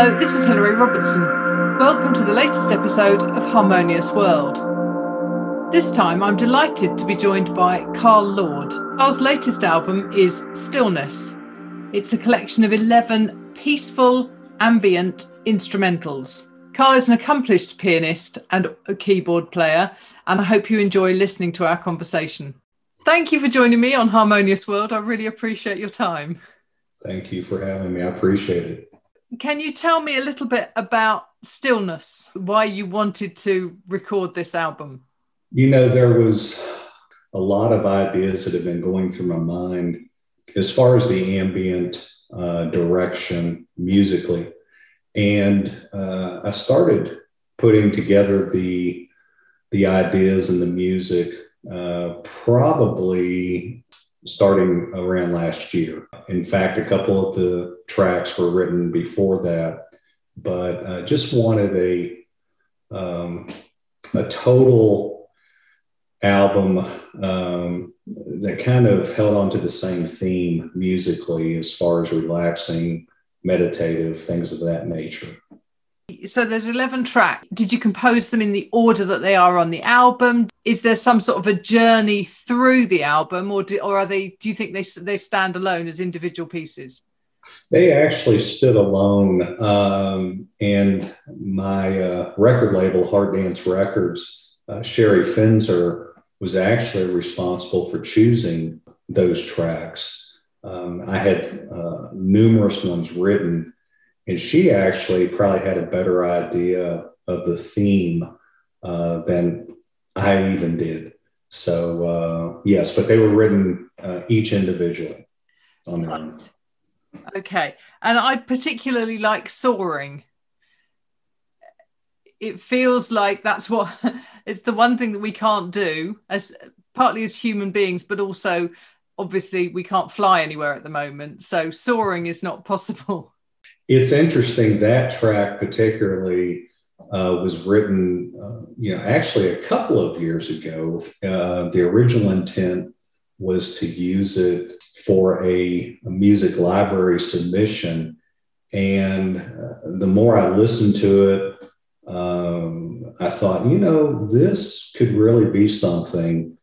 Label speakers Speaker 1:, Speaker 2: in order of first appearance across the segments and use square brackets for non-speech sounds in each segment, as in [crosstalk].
Speaker 1: Hello, this is Hilary Robertson. Welcome to the latest episode of Harmonious World. This time I'm delighted to be joined by Carl Lord. Carl's latest album is Stillness. It's a collection of 11 peaceful, ambient instrumentals. Carl is an accomplished pianist and a keyboard player, and I hope you enjoy listening to our conversation. Thank you for joining me on Harmonious World. I really appreciate your time.
Speaker 2: Thank you for having me. I appreciate it.
Speaker 1: Can you tell me a little bit about Stillness, why you wanted to record this album?
Speaker 2: You know, there was a lot of ideas that have been going through my mind as far as the ambient uh, direction musically. And uh, I started putting together the, the ideas and the music uh, probably starting around last year. In fact, a couple of the tracks were written before that, but I just wanted a um, a total album um, that kind of held on to the same theme musically as far as relaxing, meditative, things of that nature.
Speaker 1: So there's 11 tracks. Did you compose them in the order that they are on the album? Is there some sort of a journey through the album, or do, or are they? Do you think they they stand alone as individual pieces?
Speaker 2: They actually stood alone, um, and my uh, record label, Heart Dance Records, uh, Sherry Finzer was actually responsible for choosing those tracks. Um, I had uh, numerous ones written and she actually probably had a better idea of the theme uh, than I even did. So uh, yes, but they were written uh, each individually on their own.
Speaker 1: Okay, and I particularly like soaring. It feels like that's what [laughs] it's the one thing that we can't do as partly as human beings, but also obviously we can't fly anywhere at the moment. So soaring is not possible. [laughs]
Speaker 2: It's interesting that track particularly uh, was written, uh, you know, actually a couple of years ago. Uh, the original intent was to use it for a, a music library submission, and uh, the more I listened to it, um, I thought, you know, this could really be something.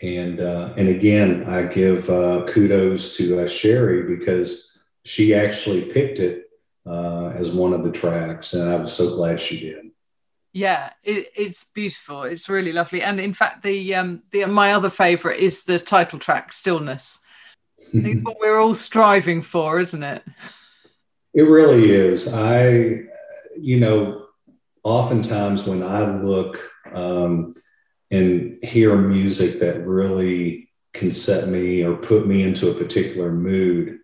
Speaker 2: And uh, and again, I give uh, kudos to Sherry because she actually picked it uh, as one of the tracks, and I was so glad she did.
Speaker 1: Yeah, it, it's beautiful. It's really lovely, and in fact, the um, the my other favorite is the title track, "Stillness." it's [laughs] what we're all striving for, isn't it?
Speaker 2: It really is. I, you know, oftentimes when I look um, and hear music that really can set me or put me into a particular mood,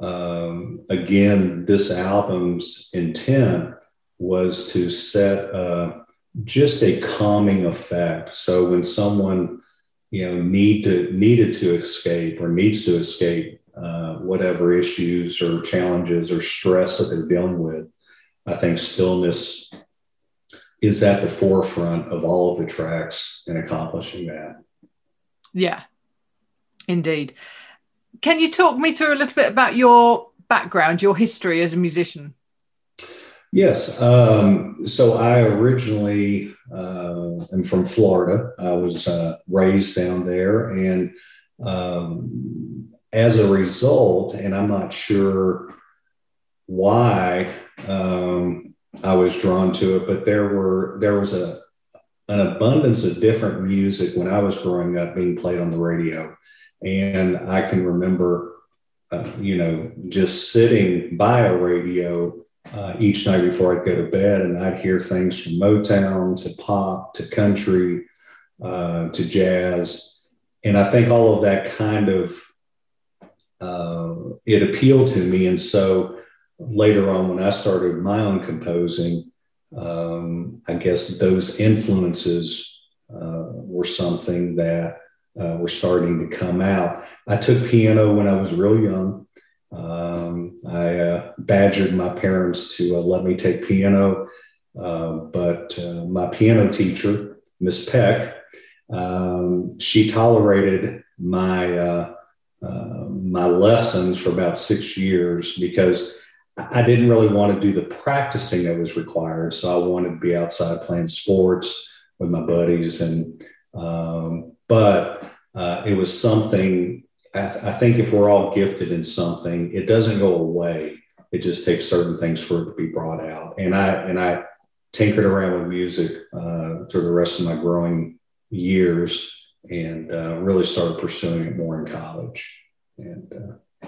Speaker 2: um, again, this album's intent was to set uh, just a calming effect. So when someone you know need to needed to escape or needs to escape uh, whatever issues or challenges or stress that they're dealing with, I think stillness is at the forefront of all of the tracks in accomplishing that.
Speaker 1: Yeah, indeed. Can you talk me through a little bit about your background, your history as a musician?
Speaker 2: Yes. Um, so I originally uh, am from Florida. I was uh, raised down there. And um, as a result, and I'm not sure why um, I was drawn to it, but there were there was a an abundance of different music when I was growing up being played on the radio. And I can remember, uh, you know, just sitting by a radio uh, each night before I'd go to bed, and I'd hear things from Motown to pop to country uh, to jazz. And I think all of that kind of uh, it appealed to me. And so later on, when I started my own composing, um, I guess those influences uh, were something that uh, were starting to come out. I took piano when I was real young. Um, I uh, badgered my parents to uh, let me take piano, uh, but uh, my piano teacher, Miss Peck, um, she tolerated my uh, my lessons for about six years because I didn't really want to do the practicing that was required. So I wanted to be outside playing sports with my buddies. And, um, but uh, it was something, I, th- I, think if we're all gifted in something, it doesn't go away. It just takes certain things for it to be brought out. And I, and I tinkered around with music uh, through the rest of my growing years and uh, really started pursuing it more in college. And, uh,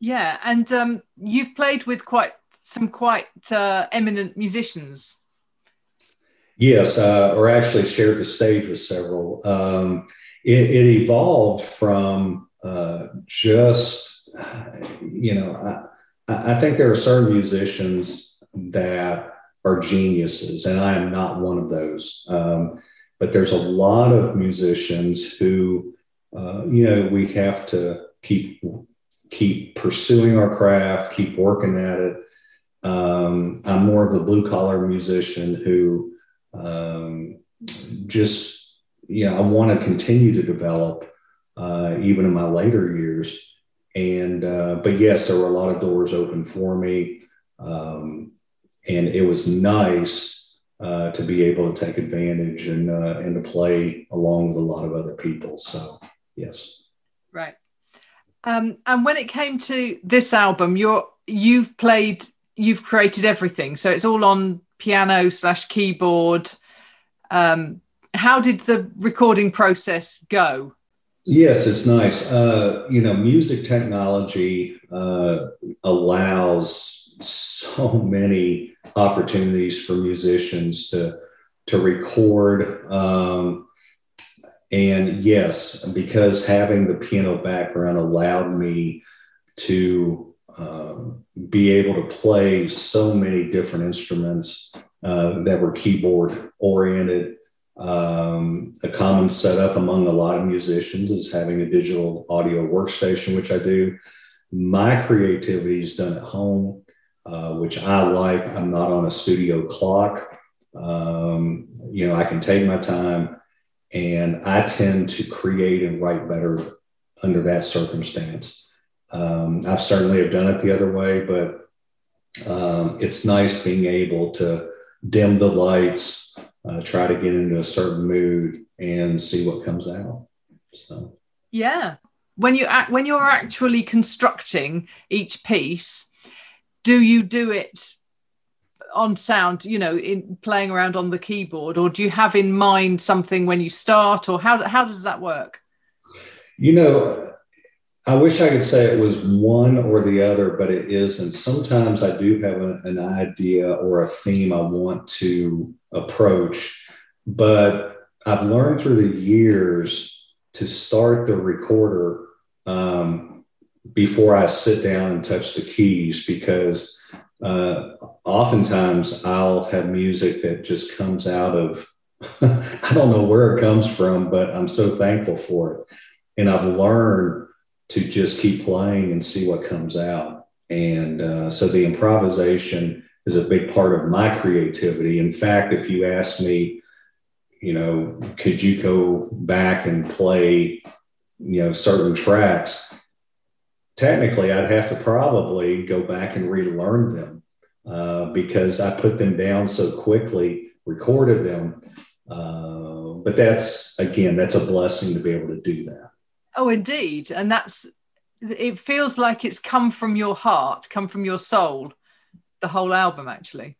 Speaker 1: yeah, and um, you've played with quite some quite uh, eminent musicians.
Speaker 2: Yes, uh, or actually shared the stage with several. Um, it, it, evolved from uh, just, you know, I, I think there are certain musicians that are geniuses, and I am not one of those. Um, but there's a lot of musicians who, uh, you know, we have to keep keep pursuing our craft, keep working at it. Um, I'm more of the blue collar musician who um, just, you know, I want to continue to develop uh, even in my later years. And, uh, but yes, there were a lot of doors open for me. Um, and it was nice uh, to be able to take advantage and, uh, and to play along with a lot of other people. So, yes.
Speaker 1: Right. Um, and when it came to this album, you're you've played, you've created everything. So it's all on piano slash keyboard. Um, how did the recording process go?
Speaker 2: Yes, it's nice. Uh, you know, music technology uh, allows so many opportunities for musicians to to record um, and yes, because having the piano background allowed me to um, be able to play so many different instruments uh, that were keyboard oriented. Um, a common setup among a lot of musicians is having a digital audio workstation, which I do. My creativity is done at home, uh, which I like. I'm not on a studio clock. Um, you know, I can take my time and I tend to create and write better under that circumstance. Um, I've certainly have done it the other way, but um, it's nice being able to dim the lights, uh, try to get into a certain mood, and see what comes out. So,
Speaker 1: yeah, when you act, when you're actually constructing each piece, do you do it on sound you know in playing around on the keyboard or do you have in mind something when you start or how, how does that work?
Speaker 2: You know i wish i could say it was one or the other but it isn't sometimes i do have a, an idea or a theme i want to approach but i've learned through the years to start the recorder um, before i sit down and touch the keys because uh, oftentimes I'll have music that just comes out of, [laughs] I don't know where it comes from, but I'm so thankful for it. And I've learned to just keep playing and see what comes out. And uh, so the improvisation is a big part of my creativity. In fact, if you ask me, you know, could you go back and play, you know, certain tracks? Technically, I'd have to probably go back and relearn them uh, because I put them down so quickly, recorded them. Uh, but that's, again, that's a blessing to be able to do that.
Speaker 1: Oh, indeed. And that's, it feels like it's come from your heart, come from your soul, the whole album, actually.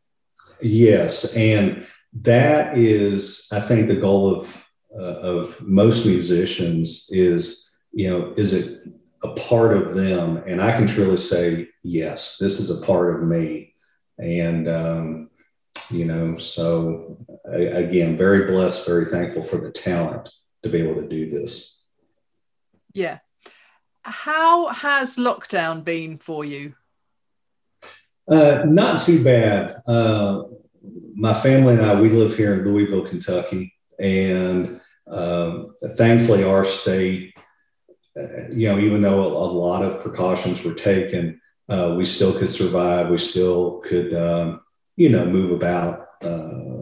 Speaker 2: Yes. And that is, I think, the goal of, uh, of most musicians is, you know, is it a part of them? And I can truly say, yes, this is a part of me and, um, you know, so again, very blessed, very thankful for the talent to be able to do this.
Speaker 1: Yeah. How has lockdown been for you?
Speaker 2: Uh, not too bad. Uh, my family and I, we live here in Louisville, Kentucky, and um, thankfully, our state, uh, you know, even though a, lot of precautions were taken, uh, we still could survive. We still could, um, you know, move about. Uh,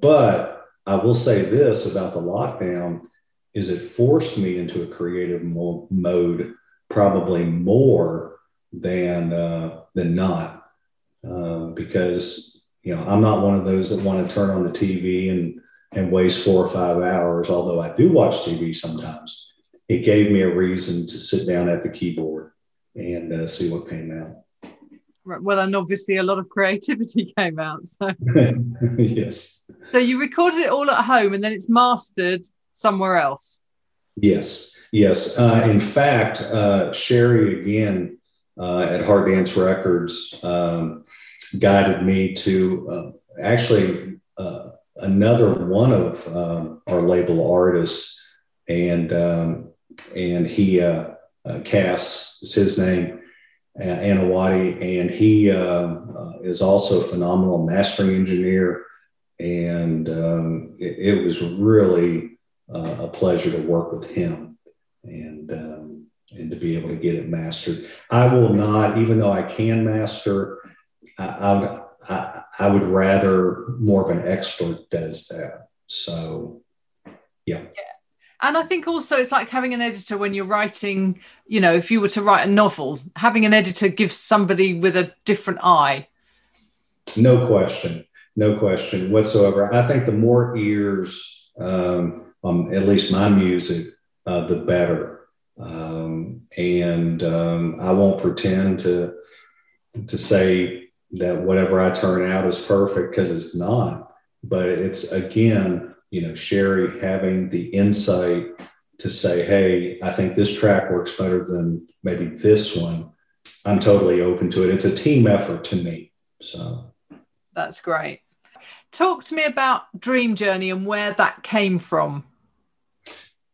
Speaker 2: but I will say this about the lockdown is it forced me into a creative mo- mode probably more than uh, than not, uh, because you know I'm not one of those that want to turn on the TV and and waste four or five hours. Although I do watch TV sometimes, it gave me a reason to sit down at the keyboard and uh, see what came out.
Speaker 1: Right. Well, and obviously a lot of creativity [laughs] came out. So [laughs]
Speaker 2: yes.
Speaker 1: So you recorded it all at home, and then it's mastered somewhere else.
Speaker 2: Yes. Yes. Uh, in fact, uh, Sherry again uh, at Heart Dance Records um, guided me to uh, actually uh, another one of um, our label artists, and um, and he uh, Cass is his name, Anawaty, and he um, is also a phenomenal mastering engineer, and um, it, it, was really a pleasure to work with him and um, and to be able to get it mastered. I will not, even though I can master, I, I, I would rather more of an expert does that. So, yeah. yeah.
Speaker 1: And I think also it's like having an editor when you're writing, you know, if you were to write a novel, having an editor gives somebody with a different eye.
Speaker 2: No question. No question whatsoever. I think the more ears, um, um, at least my music, uh, the better. Um, and um, I won't pretend to to say that whatever I turn out is perfect because it's not. But it's again, you know, Sherry having the insight to say, "Hey, I think this track works better than maybe this one." I'm totally open to it. It's a team effort to me. So
Speaker 1: that's great. Talk to me about Dream Journey and where that came from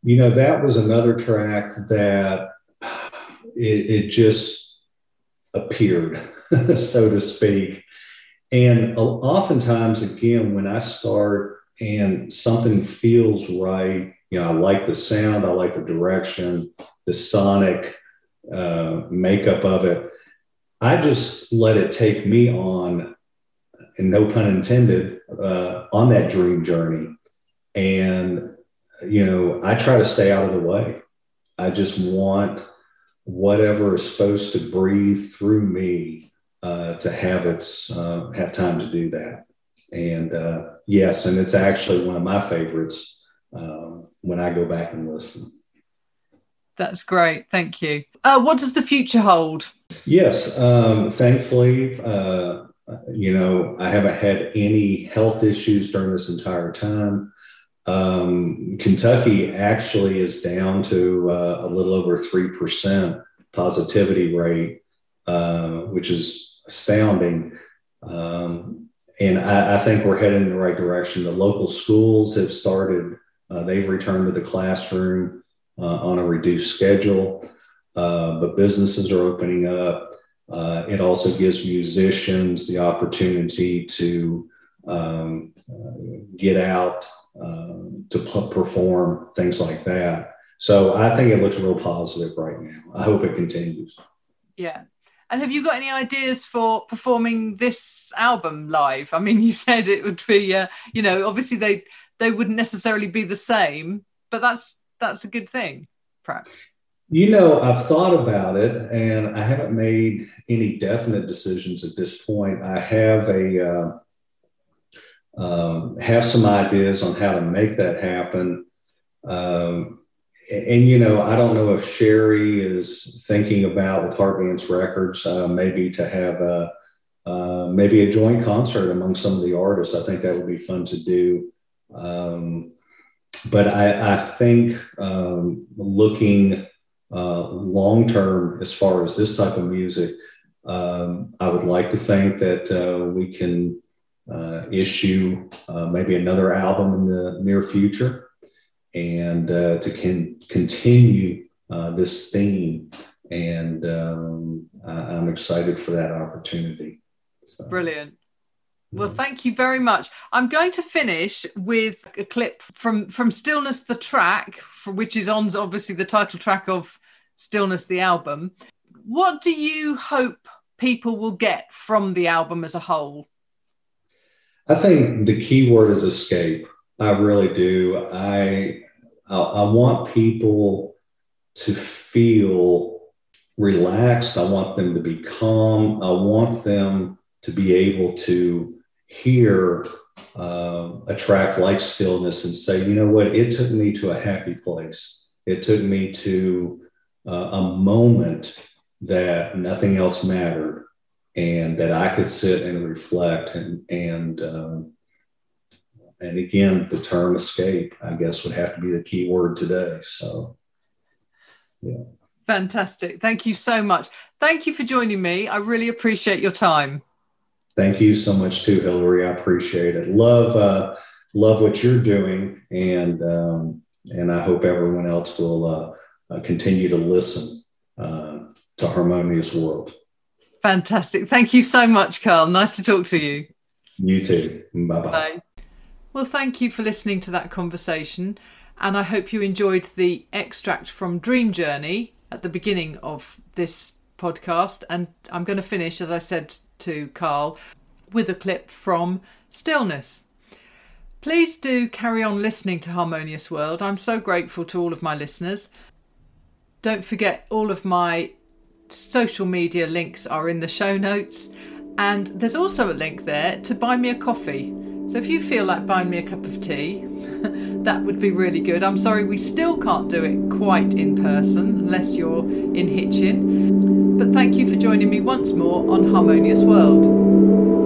Speaker 2: you know, that was another track that it, it just appeared, [laughs] so to speak. And oftentimes, again, when I start and something feels right, you know, I like the sound, I like the direction, the sonic uh, makeup of it. I just let it take me on, and no pun intended, uh, on that dream journey. And you know, I try to stay out of the way. I just want whatever is supposed to breathe through me uh, to have its uh, have time to do that. And uh, yes, and it's actually one of my favorites um, when I go back and listen.
Speaker 1: That's great. Thank you. Uh, what does the future hold?
Speaker 2: Yes, um, thankfully, uh, you know, I haven't had any health issues during this entire time. Um, Kentucky actually is down to uh, a little over 3% positivity rate, uh, which is astounding. Um, and I, I, think we're heading in the right direction. The local schools have started, uh, they've returned to the classroom uh, on a reduced schedule, uh, but businesses are opening up. Uh, it also gives musicians the opportunity to um, get out to p- perform things like that. So I think it looks real positive right now. I hope it continues.
Speaker 1: Yeah. And have you got any ideas for performing this album live? I mean, [laughs] you said it would be, uh, you know, obviously they they wouldn't necessarily be the same, but that's that's a good thing, perhaps.
Speaker 2: You know, I've thought about it, and I haven't made any definite decisions at this point. I have a uh, um, have some ideas on how to make that happen. Um, and, and, you know, I don't know if Sherry is thinking about with Heart Records, uh, maybe to have a uh, maybe a joint concert among some of the artists. I think that would be fun to do. Um, but I, I think um, looking uh, long term as far as this type of music, um, I would like to think that uh, we can issue uh, maybe another album in the near future and uh, to con- continue uh, this theme. And um, I'm excited for that opportunity.
Speaker 1: So. Brilliant. Well, thank you very much. I'm going to finish with a clip from from Stillness the track, which is on obviously the title track of Stillness the album. What do you hope people will get from the album as a whole?
Speaker 2: I think the key word is escape. I really do. I I, I want people to feel relaxed. I want them to be calm. I want them to be able to hear uh, a track like Stillness and say, you know what, it took me to a happy place. It took me to uh, a moment that nothing else mattered and that I could sit and reflect and, and, um, and again, the term escape, I guess, would have to be the key word today. So, yeah.
Speaker 1: Fantastic. Thank you so much. Thank you for joining me. I really appreciate your time.
Speaker 2: Thank you so much too, Hilary. I appreciate it. Love, uh, love what you're doing, and um, and I hope everyone else will uh, uh, continue to listen uh, to Harmonious World.
Speaker 1: Fantastic. Thank you so much, Carl. Nice to talk to you.
Speaker 2: You too. Bye-bye.
Speaker 1: Well, thank you for listening to that conversation, and I hope you enjoyed the extract from Dream Journey at the beginning of this podcast. And I'm going to finish, as I said to Carl, with a clip from Stillness. Please do carry on listening to Harmonious World. I'm so grateful to all of my listeners. Don't forget, all of my social media links are in the show notes, and there's also a link there to buy me a coffee. So if you feel like buying me a cup of tea, [laughs] that would be really good. I'm sorry we still can't do it quite in person unless you're in Hitchin. But thank you for joining me once more on Harmonious World.